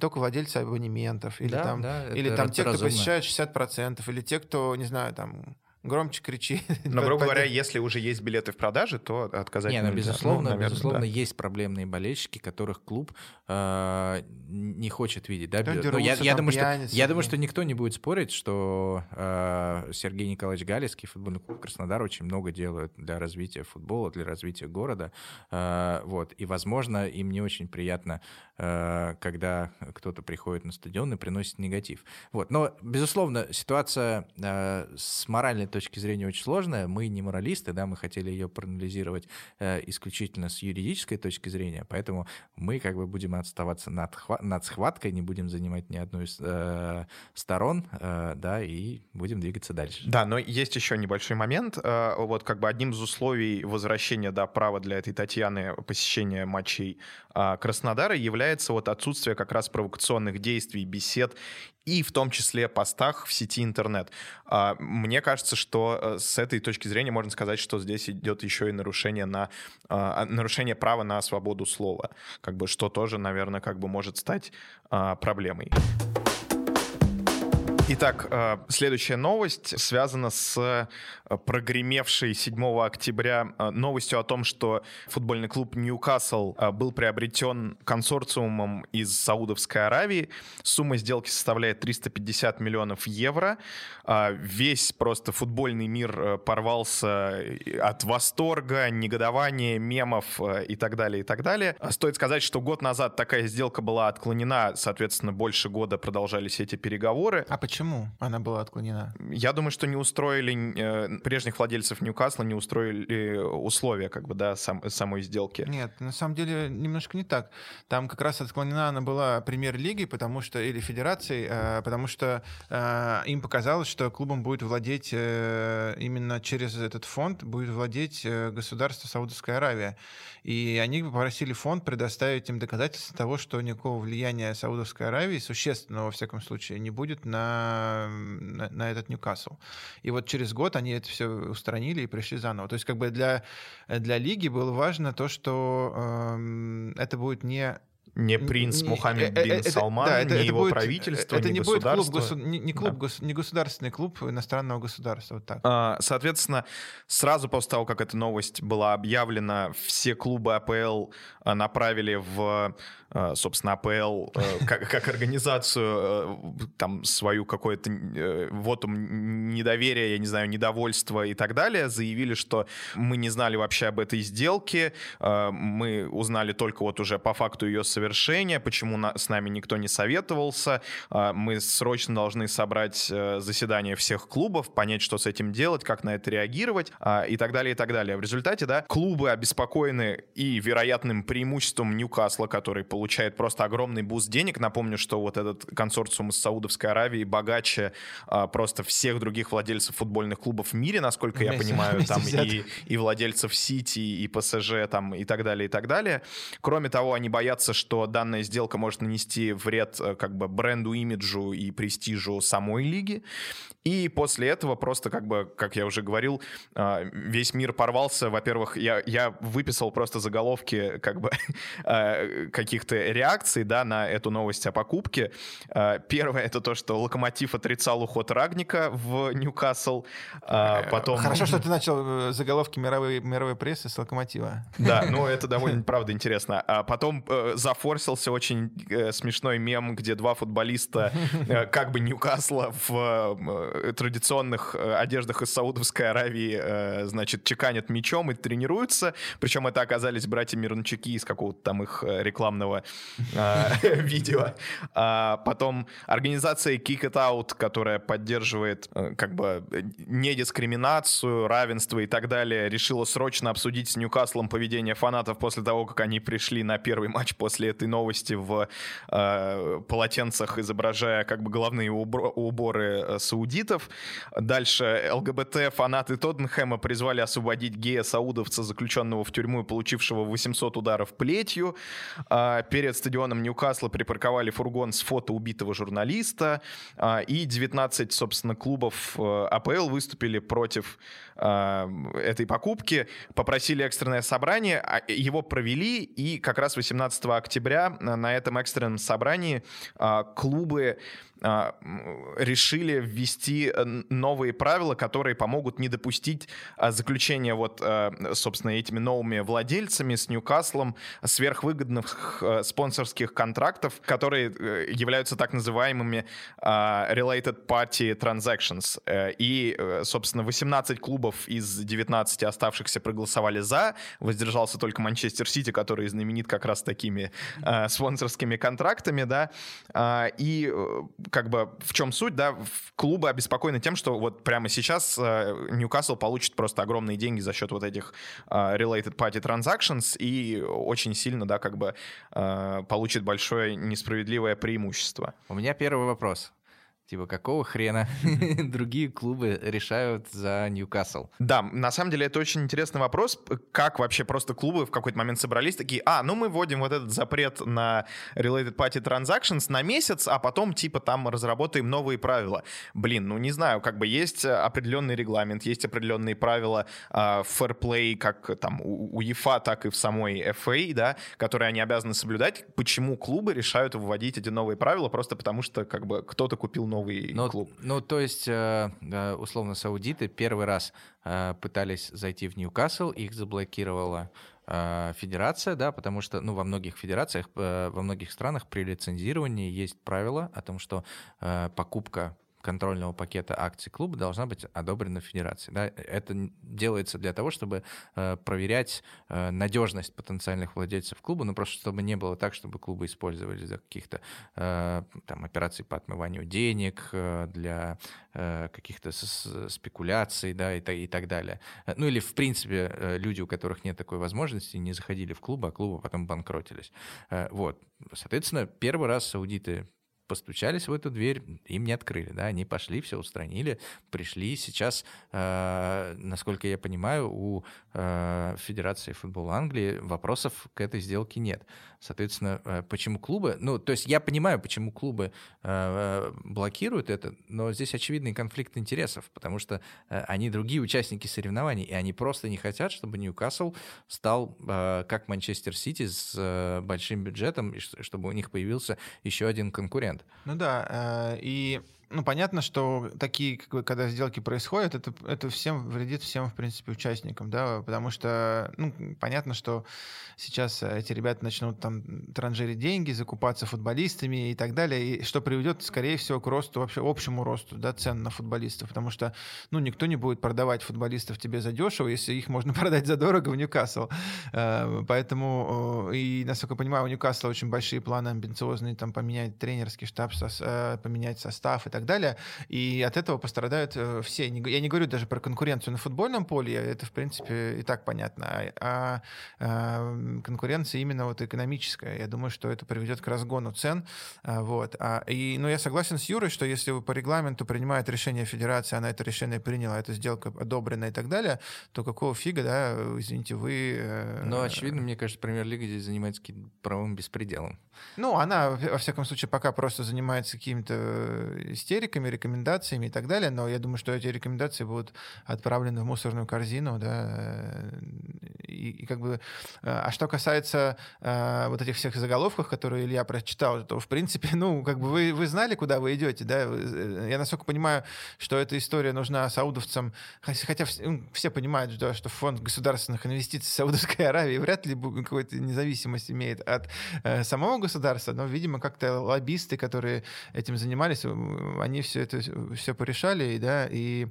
только владельцы абонементов, или да, там, да, или там те, кто посещают 60%, или те, кто, не знаю, там, громче кричи. Но, грубо говоря, если уже есть билеты в продаже, то отказать не, ну, безусловно, ну, наверное, безусловно, да. есть проблемные болельщики, которых клуб э, не хочет видеть. Да? Ну, я, я, думаю, что, я думаю, что никто не будет спорить, что э, Сергей Николаевич Галицкий, футбольный клуб Краснодар, очень много делает для развития футбола, для развития города. Э, вот. И, возможно, им не очень приятно, э, когда кто-то приходит на стадион и приносит негатив. Вот. Но, безусловно, ситуация э, с моральной точки зрения очень сложная. Мы не моралисты, да, мы хотели ее проанализировать э, исключительно с юридической точки зрения, поэтому мы как бы будем оставаться над, над схваткой, не будем занимать ни одну из э, сторон, э, да, и будем двигаться дальше. Да, но есть еще небольшой момент. Э, вот как бы одним из условий возвращения, да, права для этой Татьяны посещения матчей э, Краснодара является вот отсутствие как раз провокационных действий, бесед и в том числе постах в сети интернет. А, мне кажется, что э, с этой точки зрения можно сказать, что здесь идет еще и нарушение, на, а, нарушение права на свободу слова, как бы, что тоже, наверное, как бы может стать а, проблемой. Итак, э, следующая новость связана с э, прогремевшей 7 октября э, новостью о том, что футбольный клуб Ньюкасл был приобретен консорциумом из Саудовской Аравии. Сумма сделки составляет 350 миллионов евро. Весь просто футбольный мир порвался от восторга, негодования, мемов и так далее, и так далее. Стоит сказать, что год назад такая сделка была отклонена, соответственно, больше года продолжались эти переговоры. А почему? Почему она была отклонена? Я думаю, что не устроили э, прежних владельцев Ньюкасла, не устроили условия как бы, да, сам, самой сделки. Нет, на самом деле немножко не так. Там как раз отклонена она была премьер-лиги, потому что, или федерацией, э, потому что э, им показалось, что клубом будет владеть именно через этот фонд, будет владеть государство Саудовская Аравия. И они попросили фонд предоставить им доказательства того, что никакого влияния Саудовской Аравии, существенного, во всяком случае, не будет на на, этот Ньюкасл. И вот через год они это все устранили и пришли заново. То есть как бы для, для лиги было важно то, что э, это будет не не принц не, Мухаммед э, э, бин это, Салман, да, это, не это его будет, правительство, это не, не государство. Будет клуб, не, не, клуб, да. гос, не государственный клуб иностранного государства. Вот так. А, соответственно, сразу после того, как эта новость была объявлена, все клубы АПЛ а, направили в Э, собственно, АПЛ э, как, как организацию э, там свою какое-то вот недоверие, я не знаю, недовольство и так далее, заявили, что мы не знали вообще об этой сделке, мы узнали только вот уже по факту ее совершения, почему с нами никто не советовался, мы срочно должны собрать заседание всех клубов, понять, что с этим делать, как на это реагировать и так далее, и так далее. В результате, да, клубы обеспокоены и вероятным преимуществом Ньюкасла, который получает просто огромный буст денег. Напомню, что вот этот консорциум из Саудовской Аравии богаче а, просто всех других владельцев футбольных клубов в мире, насколько я понимаю, там и, и владельцев Сити, и ПСЖ, там и так далее, и так далее. Кроме того, они боятся, что данная сделка может нанести вред э, как бы бренду, имиджу и престижу самой лиги. И после этого просто как бы, как я уже говорил, а, весь мир порвался. Во-первых, я, я выписал просто заголовки как бы а, каких-то реакций, да, на эту новость о покупке. Первое — это то, что Локомотив отрицал уход Рагника в Ньюкасл. Э, потом... Хорошо, что ты начал э, заголовки мировой, мировой прессы с Локомотива. Да, ну это довольно, правда, интересно. А потом э, зафорсился очень смешной мем, где два футболиста как бы Ньюкасла в Э, традиционных э, одеждах из Саудовской Аравии, э, значит, чеканят мечом и тренируются. Причем это оказались братья Мирончуки из какого-то там их рекламного видео. А потом организация Kick It Out, которая поддерживает как бы недискриминацию, равенство и так далее, решила срочно обсудить с Ньюкаслом поведение фанатов после того, как они пришли на первый матч после этой новости в полотенцах, изображая как бы головные уборы саудитов бандитов. Дальше ЛГБТ фанаты Тоттенхэма призвали освободить гея-саудовца, заключенного в тюрьму и получившего 800 ударов плетью. А, перед стадионом Ньюкасла припарковали фургон с фото убитого журналиста. А, и 19, собственно, клубов э, АПЛ выступили против а, этой покупки, попросили экстренное собрание, его провели, и как раз 18 октября на этом экстренном собрании клубы а, решили ввести э, новые правила, которые помогут не допустить а, заключения вот, э, собственно, этими новыми владельцами с Ньюкаслом сверхвыгодных э, спонсорских контрактов, которые являются так называемыми а, related party transactions. И, собственно, 18 клубов из 19 оставшихся проголосовали за, воздержался только Манчестер Сити, который знаменит как раз такими спонсорскими контрактами, да, и как бы в чем суть, да, клубы обеспокоены тем, что вот прямо сейчас э, Ньюкасл получит просто огромные деньги за счет вот этих э, related party transactions и очень сильно, да, как бы э, получит большое несправедливое преимущество. У меня первый вопрос. Типа, какого хрена другие клубы решают за Ньюкасл? Да, на самом деле это очень интересный вопрос. Как вообще просто клубы в какой-то момент собрались такие, а, ну мы вводим вот этот запрет на Related Party Transactions на месяц, а потом типа там разработаем новые правила. Блин, ну не знаю, как бы есть определенный регламент, есть определенные правила uh, fair play, как там у ЕФА, так и в самой FA, да, которые они обязаны соблюдать. Почему клубы решают вводить эти новые правила? Просто потому что как бы кто-то купил новый новый Ну, клуб. ну, то есть, э, э, условно, саудиты первый раз э, пытались зайти в Ньюкасл, их заблокировала федерация, да, потому что, ну, во многих федерациях, во многих странах при лицензировании есть правило о том, что покупка контрольного пакета акций клуба должна быть одобрена федерацией. Да? Это делается для того, чтобы э, проверять э, надежность потенциальных владельцев клуба, ну просто чтобы не было так, чтобы клубы использовали для каких-то э, там операций по отмыванию денег, э, для э, каких-то спекуляций, да, и, и так далее. Э, Ну или в принципе люди, у которых нет такой возможности, не заходили в клубы, а клубы потом банкротились. Вот, соответственно, первый раз саудиты постучались в эту дверь, им не открыли, да, они пошли, все устранили, пришли. Сейчас, э, насколько я понимаю, у э, Федерации футбола Англии вопросов к этой сделке нет. Соответственно, э, почему клубы, ну, то есть я понимаю, почему клубы э, блокируют это, но здесь очевидный конфликт интересов, потому что э, они другие участники соревнований, и они просто не хотят, чтобы Ньюкасл стал э, как Манчестер Сити с э, большим бюджетом, и чтобы у них появился еще один конкурент. Ну да, э, и ну, понятно, что такие, как бы, когда сделки происходят, это, это всем вредит всем, в принципе, участникам, да, потому что, ну, понятно, что сейчас э, эти ребята начнут там транжирить деньги, закупаться футболистами и так далее, и что приведет, скорее всего, к росту, вообще общему росту, да, цен на футболистов, потому что, ну, никто не будет продавать футболистов тебе за дешево, если их можно продать за дорого в Ньюкасл. Э, Поэтому, и, насколько я понимаю, у Ньюкасла очень большие планы амбициозные, там, поменять тренерский штаб, э, поменять состав и так далее, и от этого пострадают э, все. Я не говорю даже про конкуренцию на футбольном поле, это, в принципе, и так понятно, а, а, конкуренция именно вот экономическая. Я думаю, что это приведет к разгону цен, а, вот. А, И, ну, я согласен с Юрой, что если вы по регламенту принимает решение федерация, она это решение приняла, эта сделка одобрена и так далее, то какого фига, да, извините, вы... э, Но, очевидно, мне кажется, премьер-лига здесь занимается каким-то правовым беспределом. ну, она, во во всяком случае, пока просто занимается какими-то истериками, рекомендациями и так далее, но я думаю, что эти рекомендации будут отправлены в мусорную корзину, да, и, и как бы... э, А что касается э, вот этих всех заголовков, которые Илья прочитал, то, в принципе, ну, как бы вы, вы знали, куда вы идете, да? Э, Я, насколько понимаю, что эта история нужна саудовцам, хотя ну, все понимают, да, что фонд государственных инвестиций Саудовской Аравии вряд ли какую-то независимость имеет от э, самого государства, но, видимо, как-то лоббисты, которые этим занимались, они все это все порешали, да, и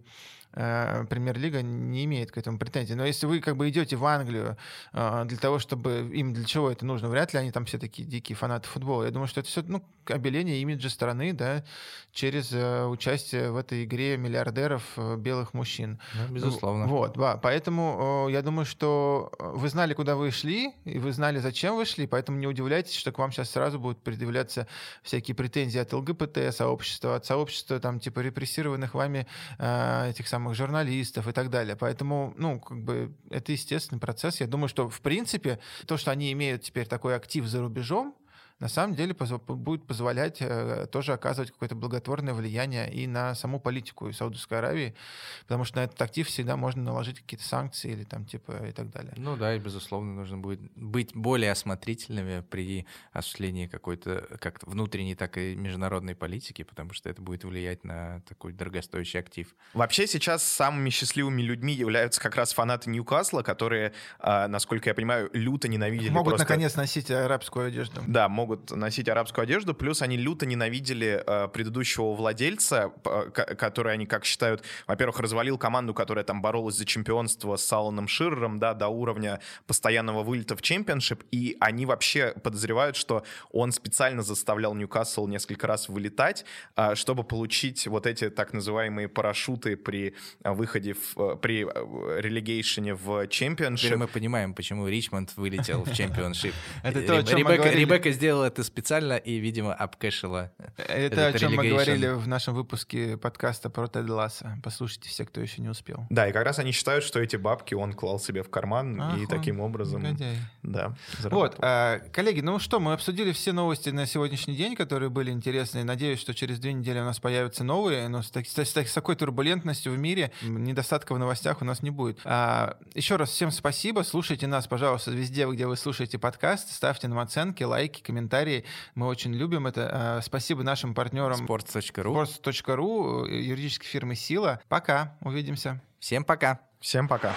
премьер-лига не имеет к этому претензий. Но если вы как бы идете в Англию э, для того, чтобы им для чего это нужно, вряд ли они там все такие дикие фанаты футбола. Я думаю, что это все ну, обеление имиджа страны, да, через э, участие в этой игре миллиардеров э, белых мужчин. Ну, безусловно. Вот, да. Поэтому э, я думаю, что э, вы знали, куда вы шли, и вы знали, зачем вы шли, поэтому не удивляйтесь, что к вам сейчас сразу будут предъявляться всякие претензии от ЛГБТ-сообщества, от сообщества, там, типа, репрессированных вами э, этих самых журналистов и так далее. Поэтому, ну, как бы, это естественный процесс. Я думаю, что, в принципе, то, что они имеют теперь такой актив за рубежом, на самом деле позв- будет позволять э, тоже оказывать какое-то благотворное влияние и на саму политику Саудовской Аравии, потому что на этот актив всегда можно наложить какие-то санкции или там типа и так далее. Ну да, и безусловно нужно будет быть более осмотрительными при осуществлении какой-то как внутренней, так и международной политики, потому что это будет влиять на такой дорогостоящий актив. Вообще сейчас самыми счастливыми людьми являются как раз фанаты Ньюкасла, которые, а, насколько я понимаю, люто ненавидели Могут просто... наконец носить арабскую одежду. Да, могут носить арабскую одежду, плюс они люто ненавидели э, предыдущего владельца, ко- который они, как считают, во-первых, развалил команду, которая там боролась за чемпионство с Алланом Ширером, да, до уровня постоянного вылета в чемпионшип, и они вообще подозревают, что он специально заставлял Ньюкасл несколько раз вылетать, э, чтобы получить вот эти так называемые парашюты при э, выходе, в, э, при э, relegation е в Теперь Championship. мы понимаем, почему Ричмонд вылетел в Championship. Это то, Ребекка говорили. Сделала это специально и, видимо, обкэшила. Это Этот о чем мы говорили в нашем выпуске подкаста про Тед Ласса. Послушайте все, кто еще не успел. Да, и как раз они считают, что эти бабки он клал себе в карман, и Ах, он таким образом... негодяй. Да, Вот, а, коллеги, ну что, мы обсудили все новости на сегодняшний день, которые были интересны. Надеюсь, что через две недели у нас появятся новые, но с, так- с так- с такой турбулентностью в мире недостатка в новостях у нас не будет. А, еще раз всем спасибо. Слушайте нас, пожалуйста, везде, где вы слушаете подкаст. Ставьте нам оценки, лайки, комментарии. Комментарии. Мы очень любим это. Э, спасибо нашим партнерам Sports.ru. Sports.ru, юридической фирмы «Сила». Пока, увидимся. Всем пока. Всем пока.